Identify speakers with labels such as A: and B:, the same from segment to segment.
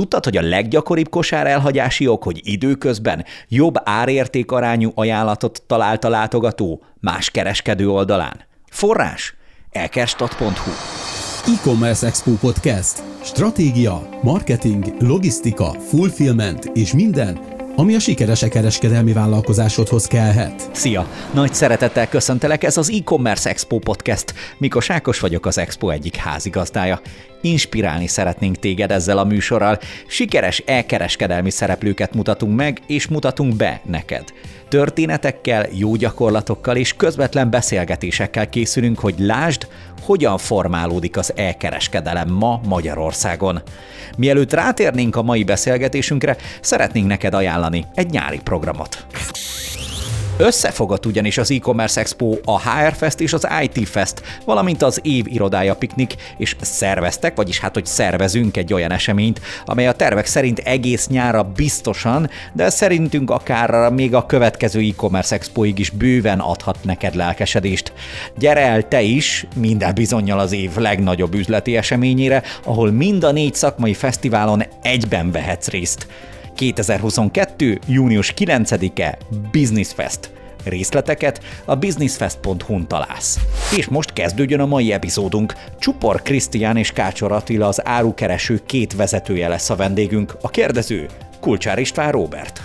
A: tudtad, hogy a leggyakoribb kosár elhagyási ok, hogy időközben jobb árérték arányú ajánlatot talált a látogató más kereskedő oldalán? Forrás? elkerstat.hu
B: E-Commerce Expo Podcast. Stratégia, marketing, logisztika, fulfillment és minden, ami a sikeres kereskedelmi vállalkozásodhoz kellhet.
A: Szia! Nagy szeretettel köszöntelek, ez az e-commerce Expo Podcast. Mikos Ákos vagyok az Expo egyik házigazdája. Inspirálni szeretnénk téged ezzel a műsorral. Sikeres elkereskedelmi szereplőket mutatunk meg, és mutatunk be neked. Történetekkel, jó gyakorlatokkal és közvetlen beszélgetésekkel készülünk, hogy lásd, hogyan formálódik az elkereskedelem ma Magyarországon. Mielőtt rátérnénk a mai beszélgetésünkre, szeretnénk neked ajánlani egy nyári programot. Összefogott ugyanis az e-commerce expo, a HR Fest és az IT Fest, valamint az év irodája piknik, és szerveztek, vagyis hát, hogy szervezünk egy olyan eseményt, amely a tervek szerint egész nyára biztosan, de szerintünk akár még a következő e-commerce expoig is bőven adhat neked lelkesedést. Gyere el te is, minden bizonyal az év legnagyobb üzleti eseményére, ahol mind a négy szakmai fesztiválon egyben vehetsz részt. 2022. június 9-e Business Fest. Részleteket a businessfest.hu-n találsz. És most kezdődjön a mai epizódunk. Csupor Krisztián és Kácsor Attila az árukereső két vezetője lesz a vendégünk. A kérdező Kulcsár István Robert.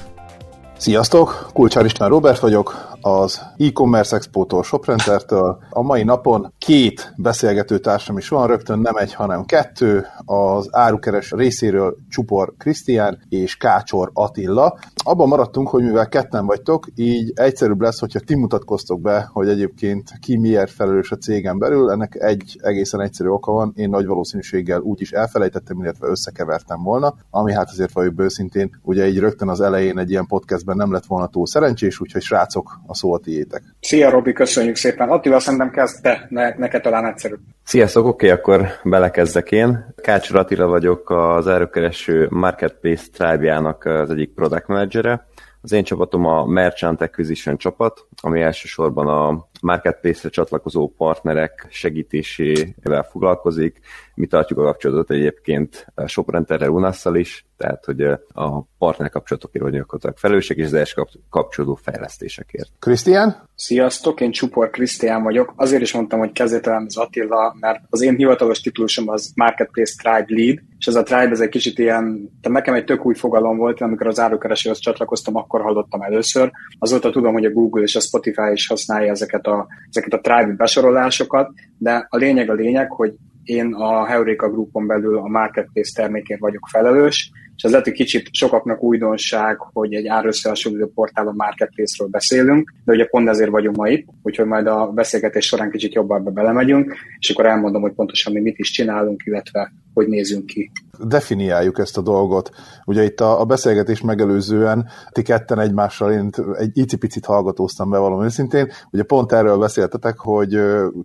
C: Sziasztok! Kulcsár István Robert vagyok, az e-commerce expo-tól, Shoprentertől. A mai napon két beszélgető társam is van, rögtön nem egy, hanem kettő. Az árukeres részéről Csupor Krisztián és Kácsor Attila. Abban maradtunk, hogy mivel ketten vagytok, így egyszerűbb lesz, hogyha ti mutatkoztok be, hogy egyébként ki miért felelős a cégen belül. Ennek egy egészen egyszerű oka van, én nagy valószínűséggel úgy is elfelejtettem, illetve összekevertem volna, ami hát azért vagyok bőszintén, ugye így rögtön az elején egy ilyen podcastben nem lett volna túl szerencsés, úgyhogy srácok, a szó a tiétek.
D: Szia Robi, köszönjük szépen. Attila, szerintem kezd te, ne, neked talán egyszerűbb.
E: Sziasztok, oké, okay, akkor belekezdek én. Kácsor Attila vagyok, az erőkereső Marketplace Tribe-jának az egyik product managere. Az én csapatom a Merchant Acquisition csapat, ami elsősorban a marketplace-re csatlakozó partnerek segítésével foglalkozik. Mi tartjuk a kapcsolatot egyébként Shoprenterrel, Unasszal is, tehát hogy a partner kapcsolatokért vagyunk felelősek, és az ehhez kapcsolódó fejlesztésekért.
C: Krisztián?
D: Sziasztok, én Csupor Krisztián vagyok. Azért is mondtam, hogy kezdetelen az Attila, mert az én hivatalos titulusom az Marketplace Tribe Lead, és ez a Tribe ez egy kicsit ilyen, de nekem egy tök új fogalom volt, amikor az árukeresőhöz csatlakoztam, akkor hallottam először. Azóta tudom, hogy a Google és a Spotify is használja ezeket a, ezeket a Tribe besorolásokat, de a lényeg a lényeg, hogy én a Heureka Groupon belül a Marketplace termékén vagyok felelős, és ez lehet, hogy kicsit sokaknak újdonság, hogy egy árösszehasonlító portálon marketplace-ről beszélünk, de ugye pont ezért vagyunk ma itt, úgyhogy majd a beszélgetés során kicsit jobban belemegyünk, és akkor elmondom, hogy pontosan mi mit is csinálunk, illetve hogy nézünk ki.
C: Definiáljuk ezt a dolgot. Ugye itt a, a beszélgetés megelőzően ti ketten egymással én egy icipicit hallgatóztam be valami őszintén, ugye pont erről beszéltetek, hogy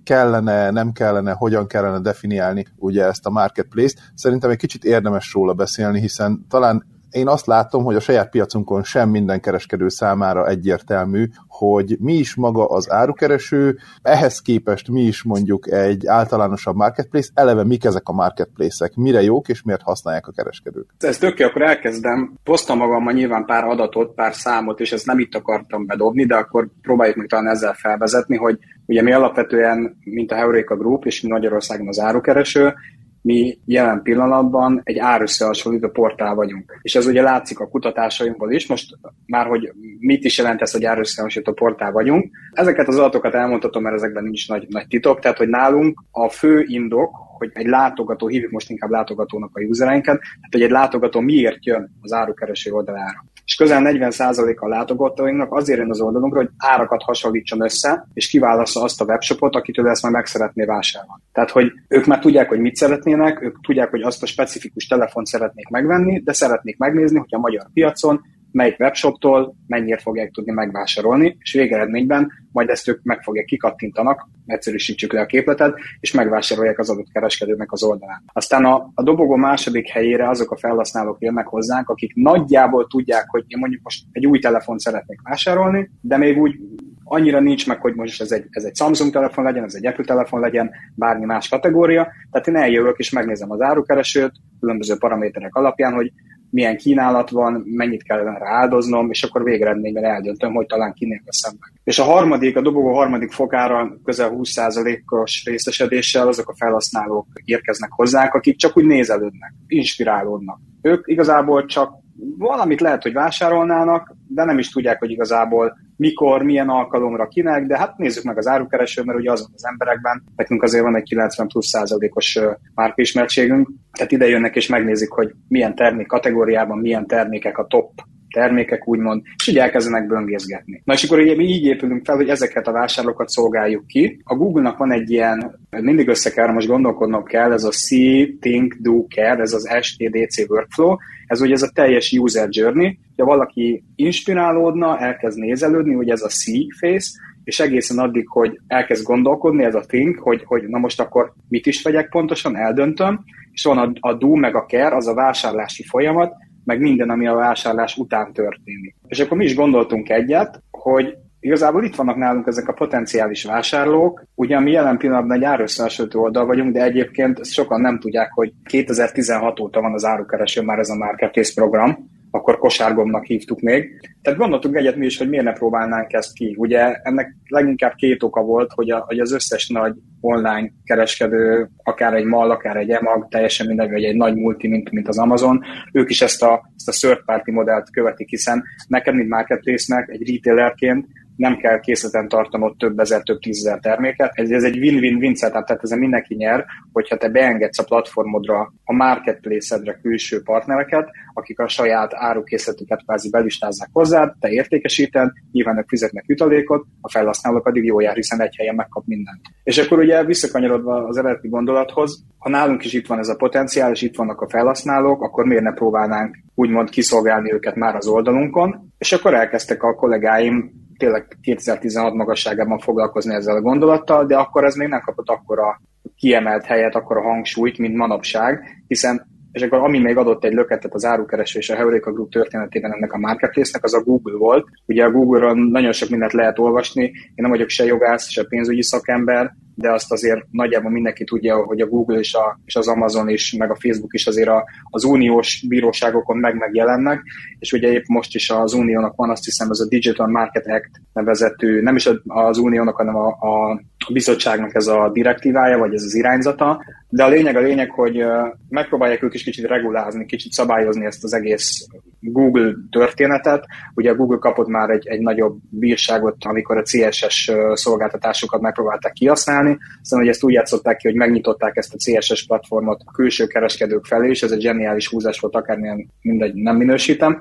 C: kellene, nem kellene, hogyan kellene definiálni ugye ezt a marketplace-t. Szerintem egy kicsit érdemes róla beszélni, hiszen talán én azt látom, hogy a saját piacunkon sem minden kereskedő számára egyértelmű, hogy mi is maga az árukereső, ehhez képest mi is mondjuk egy általánosabb marketplace, eleve mik ezek a marketplace-ek, mire jók és miért használják a kereskedők.
D: Ez tök akkor elkezdem. Posztam magammal nyilván pár adatot, pár számot, és ezt nem itt akartam bedobni, de akkor próbáljuk meg talán ezzel felvezetni, hogy ugye mi alapvetően, mint a Heureka Group, és Magyarországon az árukereső, mi jelen pillanatban egy árösszehasonlító portál vagyunk. És ez ugye látszik a kutatásainkból is, most már, hogy mit is jelent ez, hogy árösszehasonlító portál vagyunk. Ezeket az adatokat elmondhatom, mert ezekben nincs nagy, nagy titok, tehát hogy nálunk a fő indok, hogy egy látogató, hívjuk most inkább látogatónak a usereinket, tehát hogy egy látogató miért jön az árukereső oldalára és közel 40% a látogatóinknak azért jön az oldalunkra, hogy árakat hasonlítson össze, és kiválassza azt a webshopot, akitől ezt már meg szeretné vásárolni. Tehát, hogy ők már tudják, hogy mit szeretnének, ők tudják, hogy azt a specifikus telefont szeretnék megvenni, de szeretnék megnézni, hogy a magyar piacon melyik webshoptól mennyire fogják tudni megvásárolni, és végeredményben majd ezt ők meg fogják kikattintanak, egyszerűsítsük le a képletet, és megvásárolják az adott kereskedőnek az oldalán. Aztán a, a dobogó második helyére azok a felhasználók jönnek hozzánk, akik nagyjából tudják, hogy én mondjuk most egy új telefont szeretnék vásárolni, de még úgy annyira nincs meg, hogy most ez egy, ez egy Samsung telefon legyen, ez egy Apple telefon legyen, bármi más kategória. Tehát én eljövök és megnézem az árukeresőt, különböző paraméterek alapján, hogy milyen kínálat van, mennyit kellene rááldoznom, és akkor végeredményben eldöntöm, hogy talán kinél veszem meg. És a harmadik, a dobogó harmadik fokára közel 20%-os részesedéssel azok a felhasználók érkeznek hozzánk, akik csak úgy nézelődnek, inspirálódnak. Ők igazából csak valamit lehet, hogy vásárolnának, de nem is tudják, hogy igazából mikor, milyen alkalomra, kinek, de hát nézzük meg az árukeresőt, mert ugye azon az emberekben, nekünk azért van egy 90 plusz százalékos márkaismertségünk, tehát ide jönnek és megnézik, hogy milyen termék kategóriában, milyen termékek a top termékek, úgymond, és így elkezdenek böngészgetni. Na és akkor ugye mi így épülünk fel, hogy ezeket a vásárlókat szolgáljuk ki. A Google-nak van egy ilyen, mindig össze kell, most gondolkodnom kell, ez a See, Think, Do, Care, ez az STDC workflow, ez ugye ez a teljes user journey, ha valaki inspirálódna, elkezd nézelődni, hogy ez a see face, és egészen addig, hogy elkezd gondolkodni, ez a think, hogy, hogy na most akkor mit is vegyek pontosan, eldöntöm, és van a, a do meg a care, az a vásárlási folyamat, meg minden, ami a vásárlás után történik. És akkor mi is gondoltunk egyet, hogy igazából itt vannak nálunk ezek a potenciális vásárlók. Ugyan mi jelen pillanatban egy árösszehasonlító oldal vagyunk, de egyébként sokan nem tudják, hogy 2016 óta van az árukereső már ez a Marketplace program, akkor kosárgomnak hívtuk még. Tehát gondoltunk egyet mi is, hogy miért ne próbálnánk ezt ki. Ugye ennek leginkább két oka volt, hogy, a, hogy az összes nagy online kereskedő, akár egy MAL, akár egy EMAG, teljesen mindegy, vagy egy nagy multi, mint, mint az Amazon, ők is ezt a, ezt a third party modellt követik, hiszen neked, mint marketplace-nek, egy retailerként nem kell készleten tartanod több ezer, több tízezer terméket. Ez, ez egy win-win-win setup, tehát ezen mindenki nyer, hogyha te beengedsz a platformodra, a marketplace-edre külső partnereket, akik a saját árukészletüket kvázi belistázzák hozzád, te értékesíted, nyilván ők fizetnek jutalékot, a felhasználó pedig jó jár, hiszen egy helyen megkap mindent. És akkor ugye visszakanyarodva az eredeti gondolathoz, ha nálunk is itt van ez a potenciál, és itt vannak a felhasználók, akkor miért ne próbálnánk úgymond kiszolgálni őket már az oldalunkon, és akkor elkezdtek a kollégáim tényleg 2016 magasságában foglalkozni ezzel a gondolattal, de akkor ez még nem kapott akkora kiemelt helyet, akkor a hangsúlyt, mint manapság, hiszen és akkor ami még adott egy löketet az árukereső és a Heureka Group történetében ennek a marketplace-nek, az a Google volt. Ugye a Google-ron nagyon sok mindent lehet olvasni, én nem vagyok se jogász, se pénzügyi szakember, de azt azért nagyjából mindenki tudja, hogy a Google és, a, és az Amazon is, meg a Facebook is azért a, az uniós bíróságokon meg megjelennek, és ugye épp most is az uniónak van azt hiszem ez a Digital Market Act nevezetű, nem is az uniónak, hanem a, a bizottságnak ez a direktívája, vagy ez az irányzata, de a lényeg a lényeg, hogy megpróbálják ők is kicsit regulázni, kicsit szabályozni ezt az egész Google történetet. Ugye a Google kapott már egy, egy nagyobb bírságot, amikor a CSS szolgáltatásokat megpróbálták kihasználni, aztán hogy ezt úgy játszották ki, hogy megnyitották ezt a CSS platformot a külső kereskedők felé, és ez egy zseniális húzás volt, akármilyen mindegy, nem minősítem.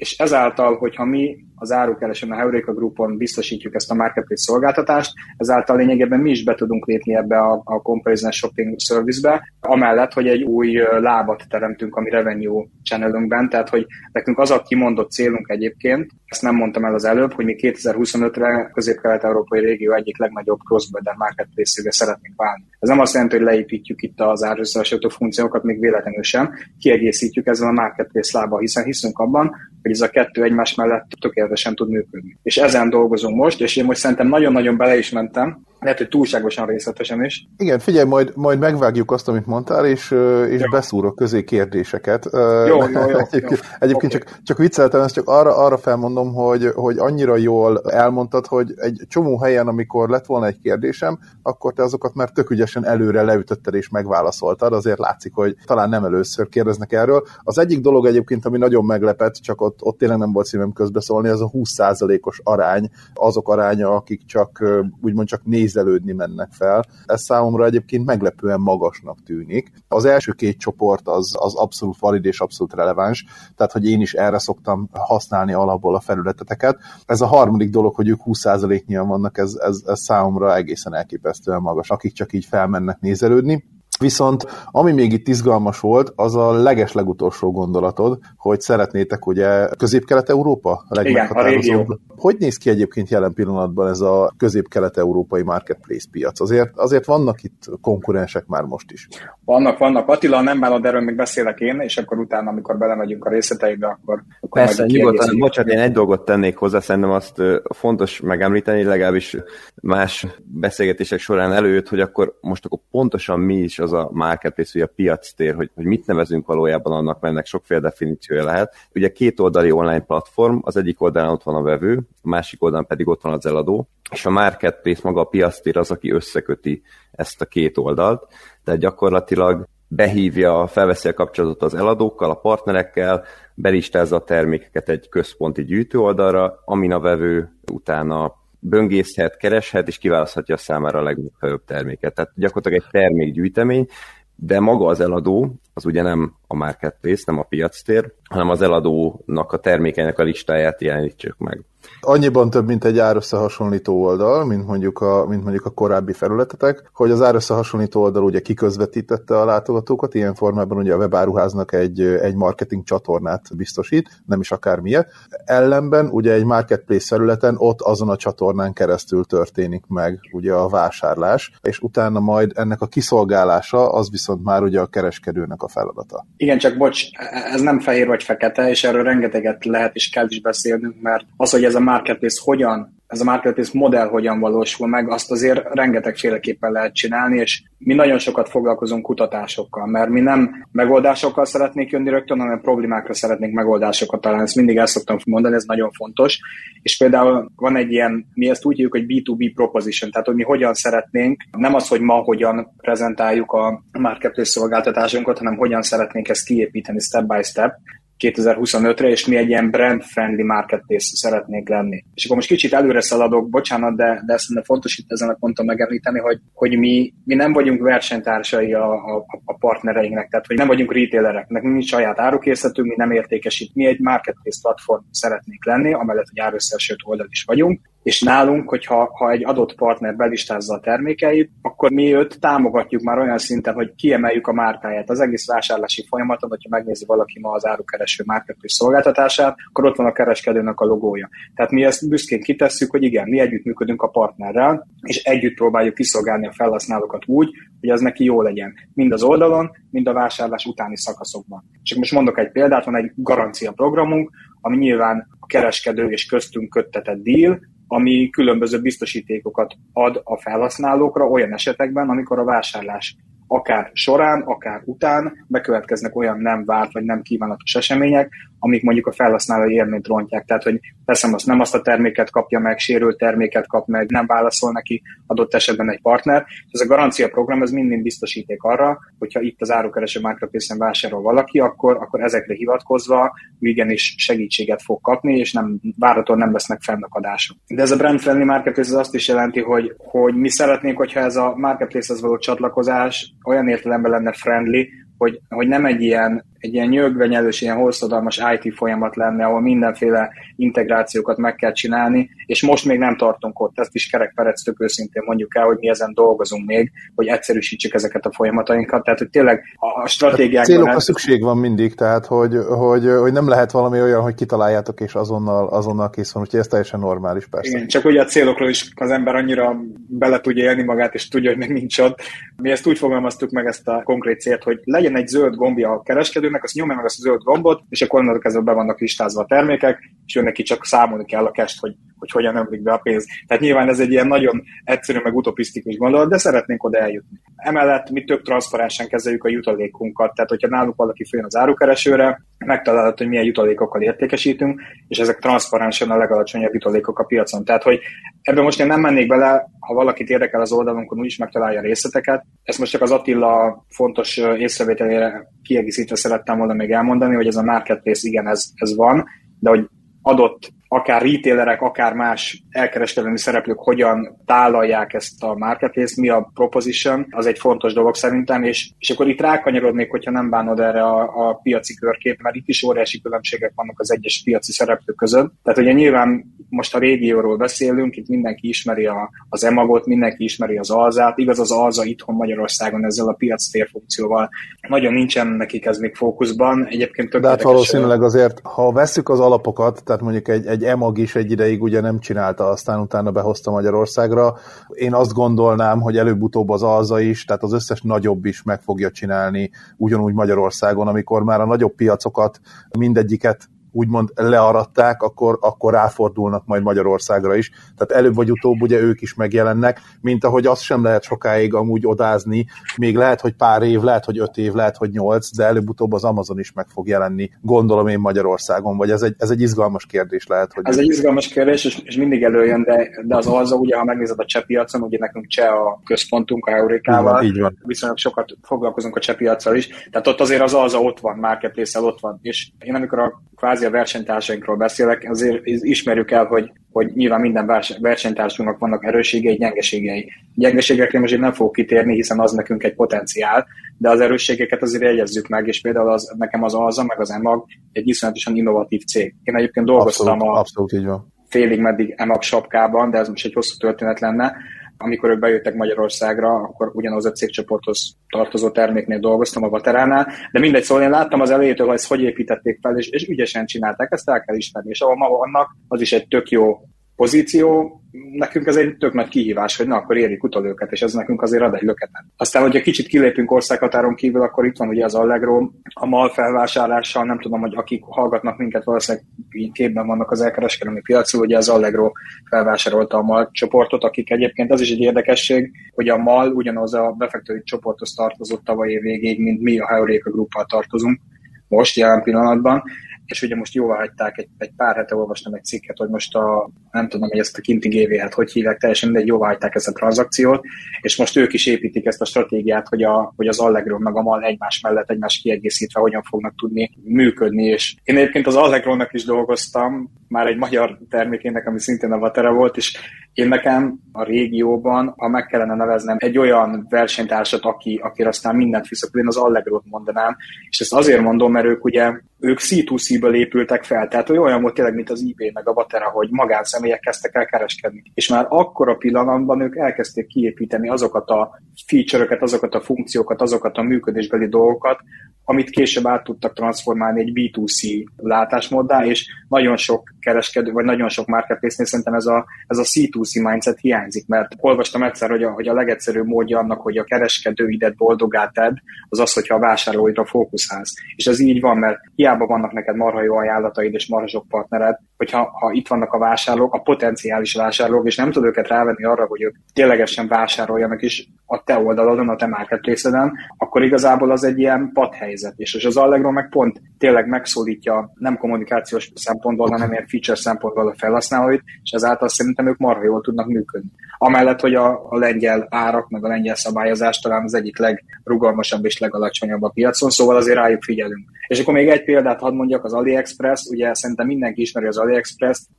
D: És ezáltal, hogyha mi az árukeresőn, a Heureka Groupon biztosítjuk ezt a marketplace szolgáltatást, ezáltal lényegében mi is be tudunk lépni ebbe a, a comparison shopping service-be, amellett, hogy egy új lábat teremtünk a mi revenue channelünkben, tehát hogy nekünk az a kimondott célunk egyébként, ezt nem mondtam el az előbb, hogy mi 2025-re közép-kelet-európai régió egyik legnagyobb cross-border marketplace szeretnénk válni. Ez nem azt jelenti, hogy leépítjük itt az árösszehasonlító funkciókat, még véletlenül sem, kiegészítjük ezzel a marketplace lába, hiszen hiszünk abban, hogy ez a kettő egymás mellett tökéletesen tud működni. És ezen dolgozunk most, és én most szerintem nagyon-nagyon bele is mentem, lehet, hogy túlságosan részletesen is.
C: Igen, figyelj, majd, majd megvágjuk azt, amit mondtál, és, és beszúrok közé kérdéseket.
D: Jó, jó, jó.
C: Egyébként, jó. egyébként okay. csak, csak vicceltem, ezt csak arra, arra felmondom, hogy, hogy annyira jól elmondtad, hogy egy csomó helyen, amikor lett volna egy kérdésem, akkor te azokat már tök ügyesen előre leütötted és megválaszoltad, azért látszik, hogy talán nem először kérdeznek erről. Az egyik dolog egyébként, ami nagyon meglepett, csak ott, ott tényleg nem volt szívem közbeszólni, az a 20%-os arány, azok aránya, akik csak úgymond csak néz nézelődni mennek fel. Ez számomra egyébként meglepően magasnak tűnik. Az első két csoport az, az abszolút valid és abszolút releváns, tehát hogy én is erre szoktam használni alapból a felületeteket. Ez a harmadik dolog, hogy ők 20%-nyian vannak, ez, ez, ez számomra egészen elképesztően magas, akik csak így felmennek nézelődni. Viszont ami még itt izgalmas volt, az a leges legutolsó gondolatod, hogy szeretnétek ugye közép-kelet-európa
D: legmeghatározóbb.
C: Hogy néz ki egyébként jelen pillanatban ez a közép-kelet-európai marketplace piac? Azért, azért vannak itt konkurensek már most is.
D: Vannak, vannak. Attila, nem bánod, erről még beszélek én, és akkor utána, amikor belemegyünk a részleteibe, akkor... akkor
E: Persze, nyugodtan, bocsánat, én egy dolgot tennék hozzá, szerintem azt fontos megemlíteni, legalábbis más beszélgetések során előjött, hogy akkor most akkor pontosan mi is az a marketplace, vagy a piac tér, hogy, hogy mit nevezünk valójában annak, mert ennek sokféle definíciója lehet. Ugye két oldali online platform, az egyik oldalon ott van a vevő, a másik oldalon pedig ott van az eladó, és a marketplace maga a piac tér az, aki összeköti ezt a két oldalt, tehát gyakorlatilag behívja, felveszi a kapcsolatot az eladókkal, a partnerekkel, belistázza a termékeket egy központi gyűjtőoldalra, amin a vevő utána böngészhet, kereshet, és kiválaszthatja számára a legmegfelelőbb terméket. Tehát gyakorlatilag egy termékgyűjtemény, de maga az eladó, az ugye nem a marketplace, nem a piactér, hanem az eladónak a termékeinek a listáját jelenítjük meg.
C: Annyiban több, mint egy árösszehasonlító oldal, mint mondjuk, a, mint mondjuk a korábbi felületetek, hogy az árösszehasonlító oldal ugye kiközvetítette a látogatókat, ilyen formában ugye a webáruháznak egy, egy marketing csatornát biztosít, nem is akármilyen. Ellenben ugye egy marketplace felületen ott azon a csatornán keresztül történik meg ugye a vásárlás, és utána majd ennek a kiszolgálása az viszont már ugye a kereskedőnek a feladata.
D: Igen, csak bocs, ez nem fehér vagy fekete, és erről rengeteget lehet és kell is beszélnünk, mert az, hogy ez a marketplace hogyan ez a marketplace modell hogyan valósul meg, azt azért rengetegféleképpen lehet csinálni, és mi nagyon sokat foglalkozunk kutatásokkal, mert mi nem megoldásokkal szeretnék jönni rögtön, hanem problémákra szeretnénk megoldásokat találni. Ezt mindig el szoktam mondani, ez nagyon fontos. És például van egy ilyen, mi ezt úgy hívjuk, hogy B2B proposition, tehát hogy mi hogyan szeretnénk, nem az, hogy ma hogyan prezentáljuk a marketplace szolgáltatásunkat, hanem hogyan szeretnénk ezt kiépíteni step by step, 2025-re, és mi egy ilyen brand-friendly marketplace szeretnénk lenni. És akkor most kicsit előre szaladok, bocsánat, de, de szerintem fontos itt ezen a ponton megemlíteni, hogy, hogy mi, mi nem vagyunk versenytársai a, a, a partnereinknek, tehát hogy nem vagyunk retailerek, nekünk nincs saját árukészletünk, mi nem értékesít, mi egy marketplace platform szeretnék lenni, amellett, hogy árösszesült oldal is vagyunk, és nálunk, hogyha ha egy adott partner belistázza a termékeit, akkor mi őt támogatjuk már olyan szinten, hogy kiemeljük a márkáját. Az egész vásárlási folyamaton, hogyha megnézi valaki ma az árukereső marketplace szolgáltatását, akkor ott van a kereskedőnek a logója. Tehát mi ezt büszkén kitesszük, hogy igen, mi együttműködünk a partnerrel, és együtt próbáljuk kiszolgálni a felhasználókat úgy, hogy az neki jó legyen. Mind az oldalon, mind a vásárlás utáni szakaszokban. Csak most mondok egy példát, van egy garancia programunk, ami nyilván a kereskedő és köztünk köttetett deal, ami különböző biztosítékokat ad a felhasználókra olyan esetekben, amikor a vásárlás akár során, akár után bekövetkeznek olyan nem várt vagy nem kívánatos események, amik mondjuk a felhasználói élményt rontják. Tehát, hogy teszem azt, nem azt a terméket kapja meg, sérült terméket kap meg, nem válaszol neki adott esetben egy partner. Ez a garancia program, ez mind biztosíték arra, hogyha itt az árukereső marketplace vásárol valaki, akkor, akkor ezekre hivatkozva igenis segítséget fog kapni, és nem váratól nem lesznek fennakadások. De ez a brand friendly marketplace azt is jelenti, hogy, hogy mi szeretnénk, hogyha ez a marketplace-hez való csatlakozás olyan értelemben lenne friendly, hogy, hogy nem egy ilyen egy ilyen nyögvenyelős, ilyen hosszadalmas IT folyamat lenne, ahol mindenféle integrációkat meg kell csinálni, és most még nem tartunk ott, ezt is Kerek Perec tök őszintén mondjuk el, hogy mi ezen dolgozunk még, hogy egyszerűsítsük ezeket a folyamatainkat, tehát hogy tényleg a stratégiák.
C: Célokra ez... szükség van mindig, tehát hogy, hogy, hogy nem lehet valami olyan, hogy kitaláljátok és azonnal, azonnal kész van, úgyhogy ez teljesen normális persze.
D: Igen, csak ugye a célokról is az ember annyira bele tudja élni magát, és tudja, hogy még nincs ott. Mi ezt úgy fogalmaztuk meg ezt a konkrét célt, hogy legyen egy zöld gombja a kereskedő, kereskedőnek, azt nyomja meg azt a zöld gombot, és akkor onnantól kezdve be vannak listázva a termékek, és ő neki csak számolni kell a kest, hogy, hogy hogyan ömlik be a pénz. Tehát nyilván ez egy ilyen nagyon egyszerű, meg utopisztikus gondolat, de szeretnénk oda eljutni. Emellett mi több transzparensen kezeljük a jutalékunkat, tehát hogyha náluk valaki följön az árukeresőre, megtalálhat, hogy milyen jutalékokkal értékesítünk, és ezek transzparensen a legalacsonyabb jutalékok a piacon. Tehát, hogy ebben most én nem mennék bele, ha valakit érdekel az oldalunkon, úgyis megtalálja a részleteket. Ezt most csak az Attila fontos észrevételére kiegészítve szerettem volna még elmondani, hogy ez a marketplace, igen, ez, ez van, de hogy adott akár retailerek, akár más elkereskedelmi szereplők hogyan tálalják ezt a marketplace, mi a proposition, az egy fontos dolog szerintem, és, és akkor itt rákanyarodnék, hogyha nem bánod erre a, a piaci körkép, mert itt is óriási különbségek vannak az egyes piaci szereplők között. Tehát ugye nyilván most a régióról beszélünk, itt mindenki ismeri a, az emagot, mindenki ismeri az alzát, igaz az alza itthon Magyarországon ezzel a piac térfunkcióval nagyon nincsen nekik ez még fókuszban. Egyébként
C: tök De hát valószínűleg azért, ha vesszük az alapokat, tehát mondjuk egy, egy emag is egy ideig ugye nem csinálta, aztán utána behozta Magyarországra, én azt gondolnám, hogy előbb-utóbb az alza is, tehát az összes nagyobb is meg fogja csinálni ugyanúgy Magyarországon, amikor már a nagyobb piacokat mindegyiket úgymond learadták, akkor, akkor ráfordulnak majd Magyarországra is. Tehát előbb vagy utóbb ugye ők is megjelennek, mint ahogy azt sem lehet sokáig amúgy odázni, még lehet, hogy pár év, lehet, hogy öt év, lehet, hogy nyolc, de előbb-utóbb az Amazon is meg fog jelenni, gondolom én Magyarországon, vagy ez egy, ez egy izgalmas kérdés lehet. Hogy
D: ez egy izgalmas kérdés, és, és mindig előjön, de, de az alza, ugye, ha megnézed a cseh piacon, ugye nekünk cseh a központunk, a Eurékával, így van, így van. viszonylag sokat foglalkozunk a cseh piacsal is, tehát ott azért az alza ott van, marketplace ott van, és én amikor a kvázi a versenytársainkról beszélek, azért ismerjük el, hogy, hogy nyilván minden versenytársunknak vannak erősségei, gyengeségei. Gyengeségekre most én nem fogok kitérni, hiszen az nekünk egy potenciál, de az erősségeket azért jegyezzük meg, és például az, nekem az Alza, meg az EMAG egy iszonyatosan innovatív cég. Én egyébként dolgoztam
C: abszolút, a abszolút így van.
D: félig meddig EMAG sapkában, de ez most egy hosszú történet lenne, amikor ők bejöttek Magyarországra, akkor ugyanaz a cégcsoporthoz tartozó terméknél dolgoztam a Vateránál, de mindegy, szóval én láttam az elejétől, hogy ezt hogy építették fel, és, és ügyesen csinálták, ezt el kell ismerni, és ahol ma vannak, az is egy tök jó pozíció, nekünk ez egy tök nagy kihívás, hogy na, akkor érjük utol őket, és ez nekünk azért ad egy löketet. Aztán, hogyha kicsit kilépünk országhatáron kívül, akkor itt van ugye az Allegro, a MAL felvásárlással, nem tudom, hogy akik hallgatnak minket, valószínűleg képben vannak az elkereskedelmi piacon, ugye az Allegro felvásárolta a MAL csoportot, akik egyébként az is egy érdekesség, hogy a MAL ugyanaz a befektetői csoporthoz tartozott tavaly év végéig, mint mi a Heuréka Gruppal tartozunk most, jelen pillanatban, és ugye most jóvá hagyták, egy, egy pár hete olvastam egy cikket, hogy most a, nem tudom, hogy ezt a kinti GV-et hogy hívják, teljesen mindegy, jóvá hagyták ezt a tranzakciót, és most ők is építik ezt a stratégiát, hogy, a, hogy az Allegro meg a MAL egymás mellett, egymás kiegészítve hogyan fognak tudni működni, és én egyébként az Allegro-nak is dolgoztam, már egy magyar termékének, ami szintén a Vatera volt, és én nekem a régióban, ha meg kellene neveznem egy olyan versenytársat, aki, aki aztán mindent visz, akkor én az Allegro-t mondanám, és ezt azért mondom, mert ők ugye ők C2C-ből épültek fel, tehát olyan volt tényleg, mint az eBay meg a Vatera, hogy magánszemélyek kezdtek el kereskedni. És már akkor a pillanatban ők elkezdték kiépíteni azokat a feature-öket, azokat a funkciókat, azokat a működésbeli dolgokat, amit később át tudtak transformálni egy B2C látásmóddá, és nagyon sok kereskedő, vagy nagyon sok marketplace-nél szerintem ez a, ez a C2C mindset hiányzik, mert olvastam egyszer, hogy a, hogy a legegyszerűbb módja annak, hogy a kereskedőidet boldogát tedd, az az, hogyha a vásárlóidra fókuszálsz. És ez így van, mert hiába vannak neked marha jó ajánlataid és marha sok partnered, hogyha ha itt vannak a vásárlók, a potenciális vásárlók, és nem tud őket rávenni arra, hogy ők ténylegesen vásároljanak is a te oldalodon, a te marketplace akkor igazából az egy ilyen padhelyzet. És, és az Allegro meg pont tényleg megszólítja nem kommunikációs szempontból, hanem ilyen feature szempontból a felhasználóit, és ezáltal szerintem ők marha jól tudnak működni. Amellett, hogy a, a lengyel árak, meg a lengyel szabályozás talán az egyik legrugalmasabb és legalacsonyabb a piacon, szóval azért rájuk figyelünk. És akkor még egy példát hadd mondjak, az AliExpress, ugye szerintem mindenki ismeri az AliExpress.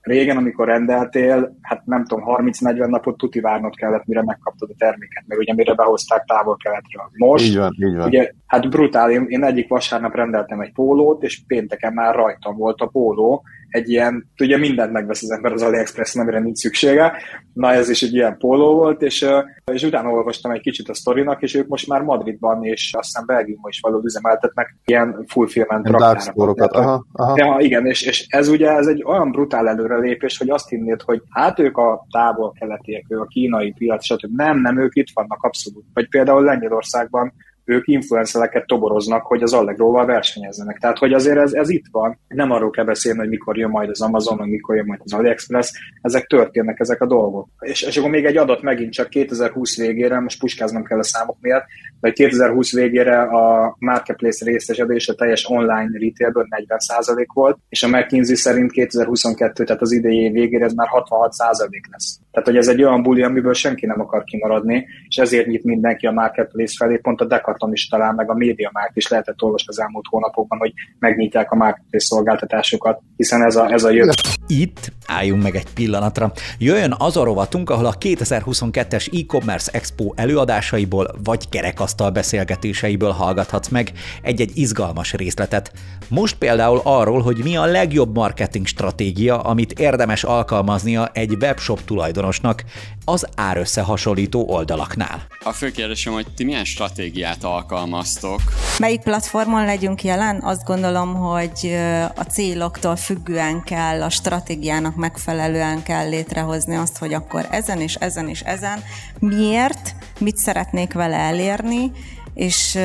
D: Régen, amikor rendeltél, hát nem tudom, 30-40 napot tuti várnod kellett, mire megkaptad a terméket, meg ugye mire behozták távol keletről. Most,
C: így van, így van.
D: ugye, hát brutál, én, én egyik vasárnap rendeltem egy pólót, és pénteken már rajtam volt a póló, egy ilyen, ugye mindent megvesz az ember az AliExpress, amire nincs szüksége. Na ez is egy ilyen póló volt, és, és utána olvastam egy kicsit a sztorinak, és ők most már Madridban és aztán Belgiumban is való üzemeltetnek ilyen fulfillment
C: raktárakat. Aha, aha.
D: Ja, igen, és, és ez ugye ez egy olyan brutál előrelépés, hogy azt hinnéd, hogy hát ők a távol-keletiek, ők a kínai piac, stb. Nem, nem, ők itt vannak abszolút. Vagy például Lengyelországban ők influencereket toboroznak, hogy az Allegro-val versenyezzenek. Tehát, hogy azért ez, ez itt van. Nem arról kell beszélni, hogy mikor jön majd az Amazon, vagy mikor jön majd az AliExpress. Ezek történnek, ezek a dolgok. És, és akkor még egy adat megint csak 2020 végére, most puskáznom kell a számok miatt, de 2020 végére a marketplace részesedése teljes online retailből 40% volt, és a McKinsey szerint 2022, tehát az idei végére ez már 66% lesz. Tehát, hogy ez egy olyan buli, amiből senki nem akar kimaradni, és ezért nyit mindenki a marketplace felé, pont a Decathlon is talán, meg a MediaMarkt is lehetett olvasni az elmúlt hónapokban, hogy megnyitják a marketplace szolgáltatásokat. hiszen ez a, ez a jövő.
A: Itt álljunk meg egy pillanatra. Jöjjön az a rovatunk, ahol a 2022-es e-commerce expo előadásaiból vagy kerekasztal beszélgetéseiből hallgathatsz meg egy-egy izgalmas részletet. Most például arról, hogy mi a legjobb marketing stratégia, amit érdemes alkalmaznia egy webshop tulajdonosnak az árösszehasonlító oldalaknál.
F: A fő kérdésem, hogy ti milyen stratégiát alkalmaztok?
G: Melyik platformon legyünk jelen? Azt gondolom, hogy a céloktól függően kell, a stratégiának megfelelően kell létrehozni azt, hogy akkor ezen és ezen és ezen miért, mit szeretnék vele elérni, és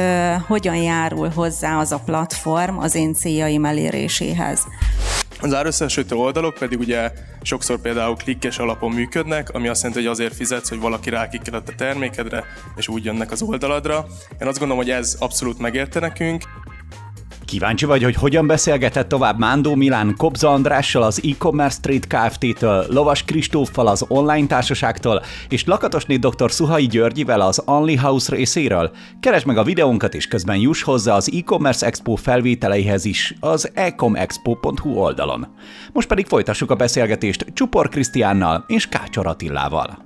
G: hogyan járul hozzá az a platform az én céljaim eléréséhez.
H: Az árösszehasonlító oldalok pedig ugye sokszor például klikkes alapon működnek, ami azt jelenti, hogy azért fizetsz, hogy valaki rákikkelett a termékedre, és úgy jönnek az oldaladra. Én azt gondolom, hogy ez abszolút megérte nekünk,
A: Kíváncsi vagy, hogy hogyan beszélgetett tovább Mándó Milán Kobza Andrással az e-commerce Street Kft-től, Lovas Kristóffal az online társaságtól, és Lakatosné dr. Szuhai Györgyivel az Only House részéről? Keresd meg a videónkat, és közben juss hozzá az e-commerce expo felvételeihez is az ecomexpo.hu oldalon. Most pedig folytassuk a beszélgetést Csupor Krisztiánnal és Kácsor Attillával.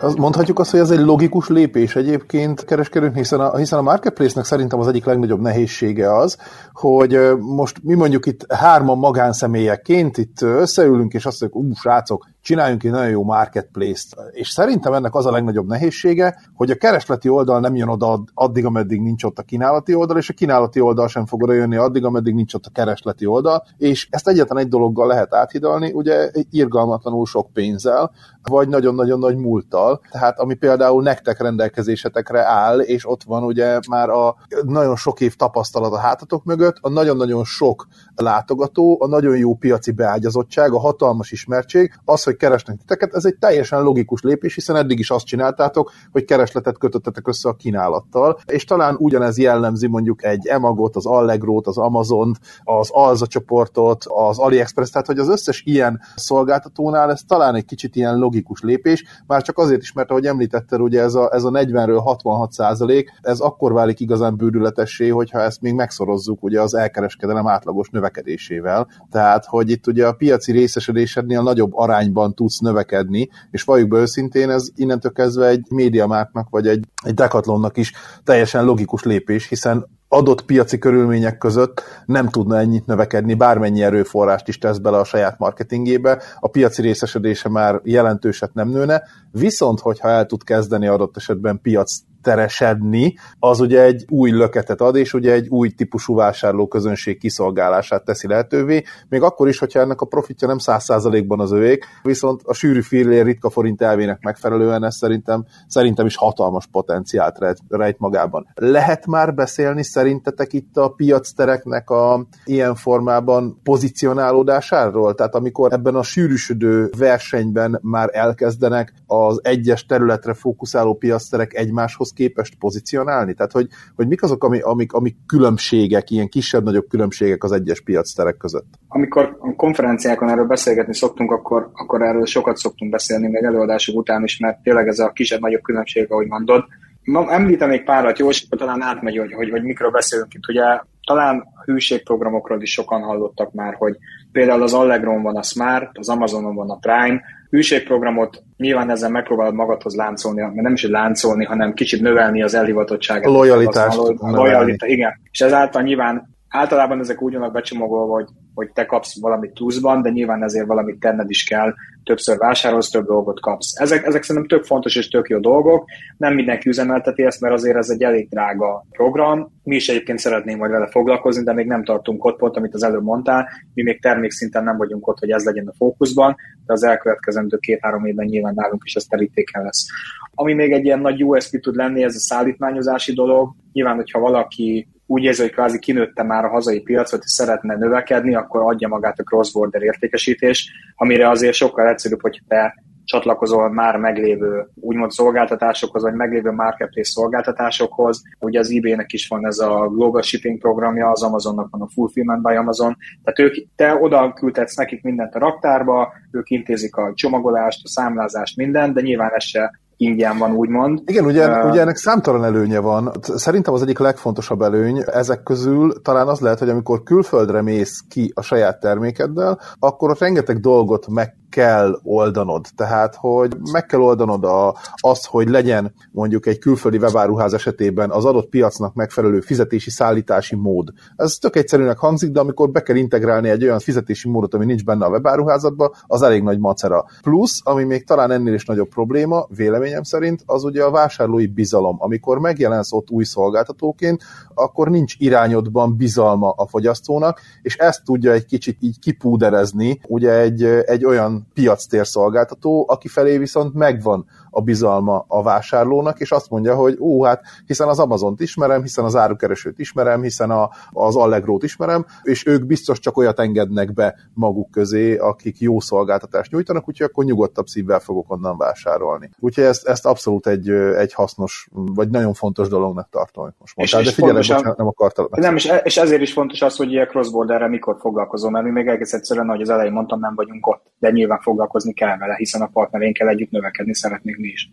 C: Az mondhatjuk azt, hogy ez egy logikus lépés egyébként kereskedőnk, hiszen a, hiszen a marketplace-nek szerintem az egyik legnagyobb nehézsége az, hogy most mi mondjuk itt hárman magánszemélyekként itt összeülünk, és azt mondjuk, ú, srácok, csináljunk egy nagyon jó marketplace-t. És szerintem ennek az a legnagyobb nehézsége, hogy a keresleti oldal nem jön oda addig, ameddig nincs ott a kínálati oldal, és a kínálati oldal sem fog oda jönni addig, ameddig nincs ott a keresleti oldal, és ezt egyetlen egy dologgal lehet áthidalni, ugye irgalmatlanul sok pénzzel, vagy nagyon-nagyon nagy múlttal, tehát ami például nektek rendelkezésetekre áll, és ott van ugye már a nagyon sok év tapasztalat a hátatok mögött, a nagyon-nagyon sok látogató, a nagyon jó piaci beágyazottság, a hatalmas ismertség, az, hogy keresnek titeket, ez egy teljesen logikus lépés, hiszen eddig is azt csináltátok, hogy keresletet kötöttetek össze a kínálattal, és talán ugyanez jellemzi mondjuk egy Emagot, az Allegro-t, az Amazon-t, az Alza csoportot, az AliExpress, tehát hogy az összes ilyen szolgáltatónál ez talán egy kicsit ilyen logikus lépés, már csak azért is, mert ahogy említetted, ugye ez a, ez a 40-ről 66 százalék, ez akkor válik igazán bűrületessé, hogyha ezt még megszorozzuk ugye az elkereskedelem átlagos növekedésével. Tehát, hogy itt ugye a piaci részesedésednél nagyobb arányban tudsz növekedni, és valljuk be őszintén, ez innentől kezdve egy médiamáknak vagy egy, egy dekatlonnak is teljesen logikus lépés, hiszen adott piaci körülmények között nem tudna ennyit növekedni, bármennyi erőforrást is tesz bele a saját marketingébe, a piaci részesedése már jelentőset nem nőne, viszont hogyha el tud kezdeni adott esetben piac teresedni, az ugye egy új löketet ad, és ugye egy új típusú vásárló közönség kiszolgálását teszi lehetővé, még akkor is, hogyha ennek a profitja nem száz százalékban az övék, viszont a sűrű fillér ritka forint elvének megfelelően ez szerintem, szerintem is hatalmas potenciált rejt, magában. Lehet már beszélni szerintetek itt a piactereknek a ilyen formában pozícionálódásáról? Tehát amikor ebben a sűrűsödő versenyben már elkezdenek az egyes területre fókuszáló piacterek egymáshoz képest pozícionálni? Tehát, hogy, hogy mik azok, ami, amik, amik különbségek, ilyen kisebb-nagyobb különbségek az egyes piacterek között?
D: Amikor a konferenciákon erről beszélgetni szoktunk, akkor, akkor erről sokat szoktunk beszélni, még előadások után is, mert tényleg ez a kisebb-nagyobb különbség, ahogy mondod. Ma említenék párat, jó, és talán átmegy, hogy, hogy, hogy mikről beszélünk itt. Ugye talán hűségprogramokról is sokan hallottak már, hogy például az Allegron van a Smart, az Amazonon van a Prime, hűségprogramot nyilván ezzel megpróbálod magadhoz láncolni, mert nem is láncolni, hanem kicsit növelni az elhivatottságot.
C: A lojalitást.
D: Lojalitást, igen. És ezáltal nyilván általában ezek úgy vannak becsomagolva, hogy, hogy te kapsz valamit pluszban, de nyilván ezért valamit tenned is kell, többször vásárolsz, több dolgot kapsz. Ezek, ezek szerintem tök fontos és tök jó dolgok. Nem mindenki üzemelteti ezt, mert azért ez egy elég drága program. Mi is egyébként szeretnénk majd vele foglalkozni, de még nem tartunk ott pont, amit az előbb mondtál. Mi még termékszinten nem vagyunk ott, hogy ez legyen a fókuszban, de az elkövetkezendő két-három évben nyilván nálunk is ez terítéken lesz. Ami még egy ilyen nagy USP tud lenni, ez a szállítmányozási dolog. Nyilván, hogyha valaki úgy érzi, hogy kvázi kinőtte már a hazai piacot, és szeretne növekedni, akkor adja magát a cross-border értékesítés, amire azért sokkal egyszerűbb, hogy te csatlakozol már meglévő úgymond szolgáltatásokhoz, vagy meglévő marketplace szolgáltatásokhoz. Ugye az eBay-nek is van ez a Global Shipping programja, az Amazonnak van a Fulfillment by Amazon. Tehát ők, te oda küldhetsz nekik mindent a raktárba, ők intézik a csomagolást, a számlázást, mindent, de nyilván ez se ingyen van, úgymond.
C: Igen, ugye, uh, ugye ennek számtalan előnye van. Szerintem az egyik legfontosabb előny ezek közül talán az lehet, hogy amikor külföldre mész ki a saját termékeddel, akkor ott rengeteg dolgot meg kell oldanod. Tehát, hogy meg kell oldanod a, azt, hogy legyen mondjuk egy külföldi webáruház esetében az adott piacnak megfelelő fizetési szállítási mód. Ez tök egyszerűnek hangzik, de amikor be kell integrálni egy olyan fizetési módot, ami nincs benne a webáruházadban, az elég nagy macera. Plusz, ami még talán ennél is nagyobb probléma, véleményem szerint, az ugye a vásárlói bizalom. Amikor megjelensz ott új szolgáltatóként, akkor nincs irányodban bizalma a fogyasztónak, és ezt tudja egy kicsit így kipúderezni, ugye egy, egy olyan piactér szolgáltató, aki felé viszont megvan a bizalma a vásárlónak, és azt mondja, hogy ó, hát hiszen az Amazont ismerem, hiszen az árukeresőt ismerem, hiszen a, az Allegrót ismerem, és ők biztos csak olyat engednek be maguk közé, akik jó szolgáltatást nyújtanak, úgyhogy akkor nyugodtabb szívvel fogok onnan vásárolni. Úgyhogy ezt, ezt abszolút egy, egy hasznos, vagy nagyon fontos dolognak tartom, amit most mondtál. De figyelj, fontosan, nem akartam.
D: Nem, és, és ezért is fontos az, hogy ilyen cross-borderre mikor foglalkozom, mert mi még egész egyszerűen, ahogy az elején mondtam, nem vagyunk ott, de nyilván foglalkozni kell vele, hiszen a partnerénkkel együtt növekedni szeretnénk mi is.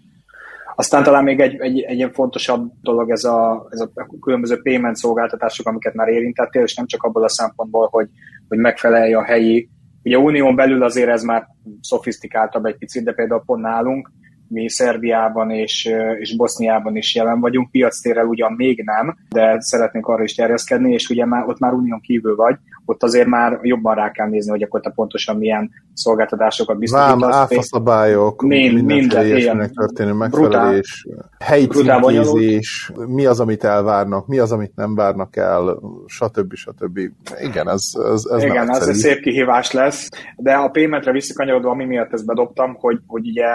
D: Aztán talán még egy, egy, egy ilyen fontosabb dolog ez a, ez a különböző payment szolgáltatások, amiket már érintettél, és nem csak abból a szempontból, hogy, hogy megfelelje a helyi. Ugye a unión belül azért ez már szofisztikáltabb egy picit, de például pont nálunk mi Szerbiában és, és Boszniában is jelen vagyunk, piactérrel ugyan még nem, de szeretnénk arra is terjeszkedni, és ugye már, ott már unión kívül vagy, ott azért már jobban rá kell nézni, hogy akkor te pontosan milyen szolgáltatásokat biztosítasz.
C: Vám, áfaszabályok,
D: mind, minden,
C: minden történő megfelelés, helyi címkézés, mi az, amit elvárnak, mi az, amit nem várnak el, stb. stb. Igen, ez, ez, ez
D: Igen, ez egy szép kihívás lesz, de a paymentre visszakanyarodva, ami miatt ezt bedobtam, hogy, hogy ugye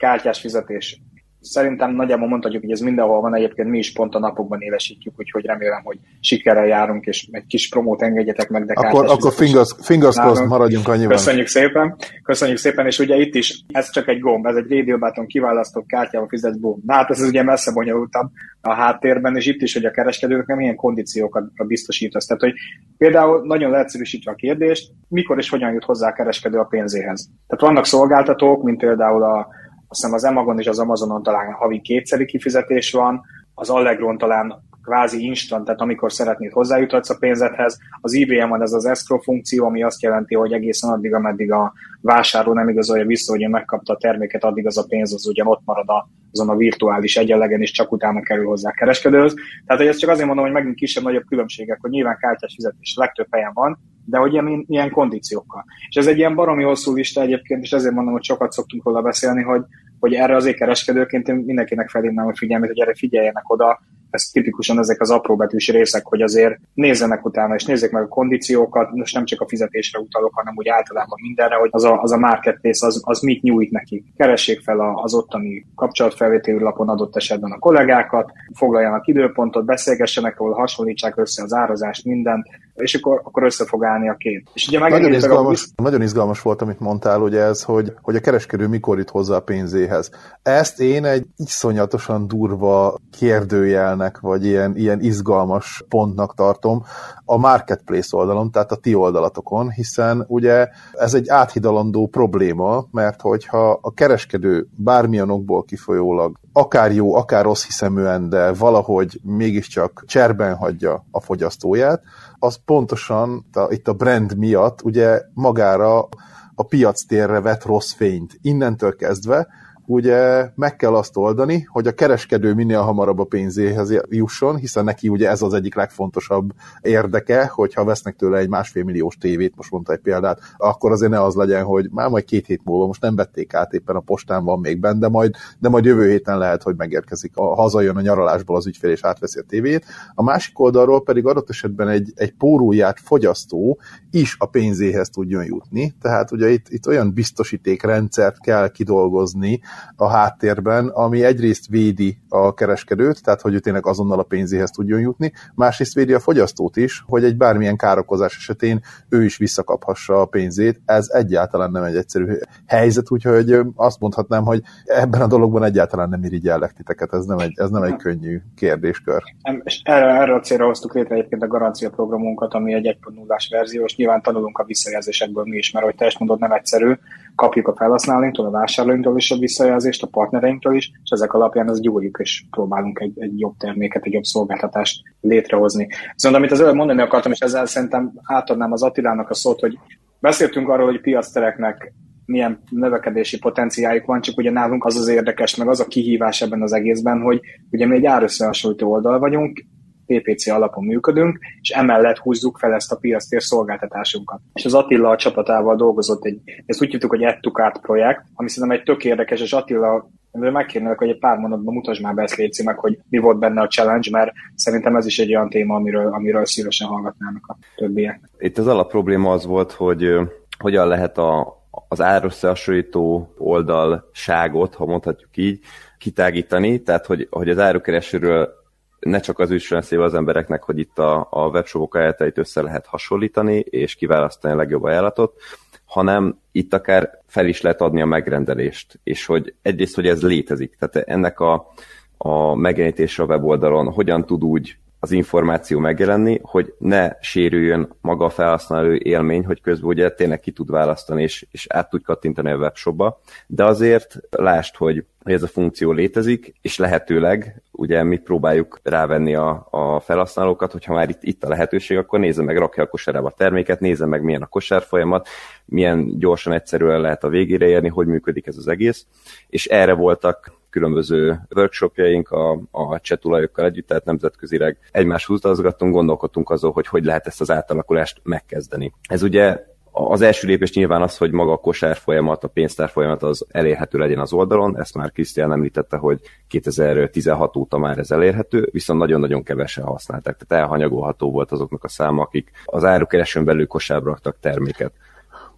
D: kártyás fizetés. Szerintem nagyjából mondhatjuk, hogy ez mindenhol van, egyébként mi is pont a napokban élesítjük, úgyhogy remélem, hogy sikerrel járunk, és egy kis promót engedjetek meg, de
C: Akkor, akkor fingers, fingers crossed maradjunk annyiban.
D: Köszönjük szépen, köszönjük szépen, és ugye itt is, ez csak egy gomb, ez egy Radio kiválasztott kártyával fizetsz, boom. Na hát ez ugye messze bonyolultabb a háttérben, és itt is, hogy a kereskedőknek milyen kondíciókat biztosítasz. Tehát, hogy például nagyon leegyszerűsítve a kérdést, mikor és hogyan jut hozzá a kereskedő a pénzéhez. Tehát vannak szolgáltatók, mint például a azt hiszem az Amagon és az Amazonon talán havi kétszeri kifizetés van, az Allegron talán kvázi instant, tehát amikor szeretnéd hozzájuthatsz a pénzedhez. Az IBM-on ez az escrow funkció, ami azt jelenti, hogy egészen addig, ameddig a vásárló nem igazolja vissza, hogy megkapta a terméket, addig az a pénz az ugyan ott marad azon a virtuális egyenlegen, és csak utána kerül hozzá kereskedőhöz. Tehát, hogy ezt csak azért mondom, hogy megint kisebb-nagyobb különbségek, hogy nyilván kártyás fizetés legtöbb helyen van, de hogy ilyen, ilyen kondíciókkal. És ez egy ilyen baromi hosszú lista egyébként, és ezért mondom, hogy sokat szoktunk róla beszélni, hogy, hogy erre az kereskedőként én mindenkinek felhívnám a figyelmet, hogy erre figyeljenek oda, ez tipikusan ezek az apróbetűs részek, hogy azért nézzenek utána, és nézzék meg a kondíciókat, most nem csak a fizetésre utalok, hanem úgy általában mindenre, hogy az a, az a marketplace az, az mit nyújt neki. Keressék fel az ottani kapcsolatfelvételű lapon adott esetben a kollégákat, foglaljanak időpontot, beszélgessenek ahol hasonlítsák össze az árazást, mindent, és akkor, akkor össze fog állni a két. És ugye
C: nagyon, izgalmas, a... nagyon izgalmas volt, amit mondtál, ugye ez, hogy, hogy a kereskedő mikor itt hozzá a pénzéhez. Ezt én egy iszonyatosan durva kérdőjelnek, vagy ilyen, ilyen izgalmas pontnak tartom a marketplace oldalon, tehát a ti oldalatokon, hiszen ugye ez egy áthidalandó probléma, mert hogyha a kereskedő bármilyen okból kifolyólag akár jó, akár rossz hiszeműen, de valahogy mégiscsak cserben hagyja a fogyasztóját, az pontosan a, itt a brand miatt ugye magára a piac térre vet rossz fényt. Innentől kezdve ugye meg kell azt oldani, hogy a kereskedő minél hamarabb a pénzéhez jusson, hiszen neki ugye ez az egyik legfontosabb érdeke, hogyha vesznek tőle egy másfél milliós tévét, most mondta egy példát, akkor azért ne az legyen, hogy már majd két hét múlva, most nem vették át, éppen a postán van még benne, de majd, de majd jövő héten lehet, hogy megérkezik, a, hazajön a nyaralásból az ügyfél és átveszi a tévét. A másik oldalról pedig adott esetben egy, egy póróját fogyasztó is a pénzéhez tudjon jutni, tehát ugye itt, itt olyan biztosítékrendszert kell kidolgozni, a háttérben, ami egyrészt védi a kereskedőt, tehát hogy ő tényleg azonnal a pénzéhez tudjon jutni, másrészt védi a fogyasztót is, hogy egy bármilyen károkozás esetén ő is visszakaphassa a pénzét. Ez egyáltalán nem egy egyszerű helyzet, úgyhogy azt mondhatnám, hogy ebben a dologban egyáltalán nem irigyellek titeket, ez nem egy, ez nem egy könnyű kérdéskör.
D: És erre, erre a célra hoztuk létre egyébként a garancia programunkat, ami egy 1.0-ás verzió, és nyilván tanulunk a visszajelzésekből mi is, mert hogy te is mondod, nem egyszerű, kapjuk a felhasználóinktól, a vásárlóinktól is a visszajelzést, a partnereinktől is, és ezek alapján az gyúrjuk, és próbálunk egy, egy jobb terméket, egy jobb szolgáltatást létrehozni. Viszont amit az előbb mondani akartam, és ezzel szerintem átadnám az Attilának a szót, hogy beszéltünk arról, hogy piactereknek milyen növekedési potenciáljuk van, csak ugye nálunk az az érdekes, meg az a kihívás ebben az egészben, hogy ugye mi egy árösszehasonlító oldal vagyunk, PPC alapon működünk, és emellett húzzuk fel ezt a piactér szolgáltatásunkat. És az Attila a csapatával dolgozott egy, ezt úgy hívtuk, hogy Ettukát projekt, ami szerintem egy tök érdekes, és Attila megkérnélek, hogy egy pár mondatban mutasd már be ezt létszik meg, hogy mi volt benne a challenge, mert szerintem ez is egy olyan téma, amiről, amiről szívesen hallgatnának a többiek.
E: Itt az alapprobléma az volt, hogy hogyan lehet a, az árösszehasonlító oldalságot, ha mondhatjuk így, kitágítani, tehát hogy, hogy az árukeresőről ne csak az üssön szél az embereknek, hogy itt a, a webshopok ajánlatait össze lehet hasonlítani, és kiválasztani a legjobb ajánlatot, hanem itt akár fel is lehet adni a megrendelést, és hogy egyrészt, hogy ez létezik, tehát ennek a, a megjelenítése a weboldalon hogyan tud úgy az információ megjelenni, hogy ne sérüljön maga a felhasználó élmény, hogy közben ugye tényleg ki tud választani, és, és át tud kattintani a webshopba, de azért lást, hogy ez a funkció létezik, és lehetőleg ugye mi próbáljuk rávenni a, a felhasználókat, hogyha már itt, itt a lehetőség, akkor nézze meg, rakja a kosárába a terméket, nézze meg, milyen a kosár folyamat, milyen gyorsan, egyszerűen lehet a végére érni, hogy működik ez az egész, és erre voltak különböző workshopjaink a, a cseh tulajokkal együtt, tehát nemzetközileg egymáshoz utazgattunk, gondolkodtunk azon, hogy hogy lehet ezt az átalakulást megkezdeni. Ez ugye az első lépés nyilván az, hogy maga a kosár folyamat, a pénztár folyamat az elérhető legyen az oldalon, ezt már Krisztián említette, hogy 2016 óta már ez elérhető, viszont nagyon-nagyon kevesen használták, tehát elhanyagolható volt azoknak a száma, akik az árukeresőn belül kosárba raktak terméket.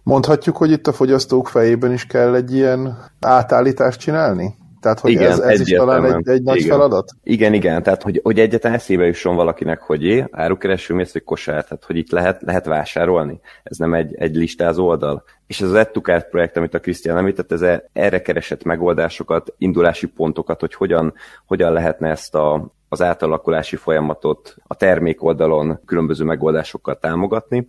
C: Mondhatjuk, hogy itt a fogyasztók fejében is kell egy ilyen átállítást csinálni? Tehát, hogy igen, ez, ez is talán egy, egy nagy
E: igen.
C: feladat?
E: Igen, igen, tehát, hogy, hogy egyetlen eszébe jusson valakinek, hogy é, árukereső mész, hogy kosár, tehát, hogy itt lehet, lehet vásárolni. Ez nem egy, egy listázó oldal. És ez az EdTuCard projekt, amit a Krisztián említett, ez e, erre keresett megoldásokat, indulási pontokat, hogy hogyan, hogyan lehetne ezt a, az átalakulási folyamatot a termék oldalon különböző megoldásokkal támogatni.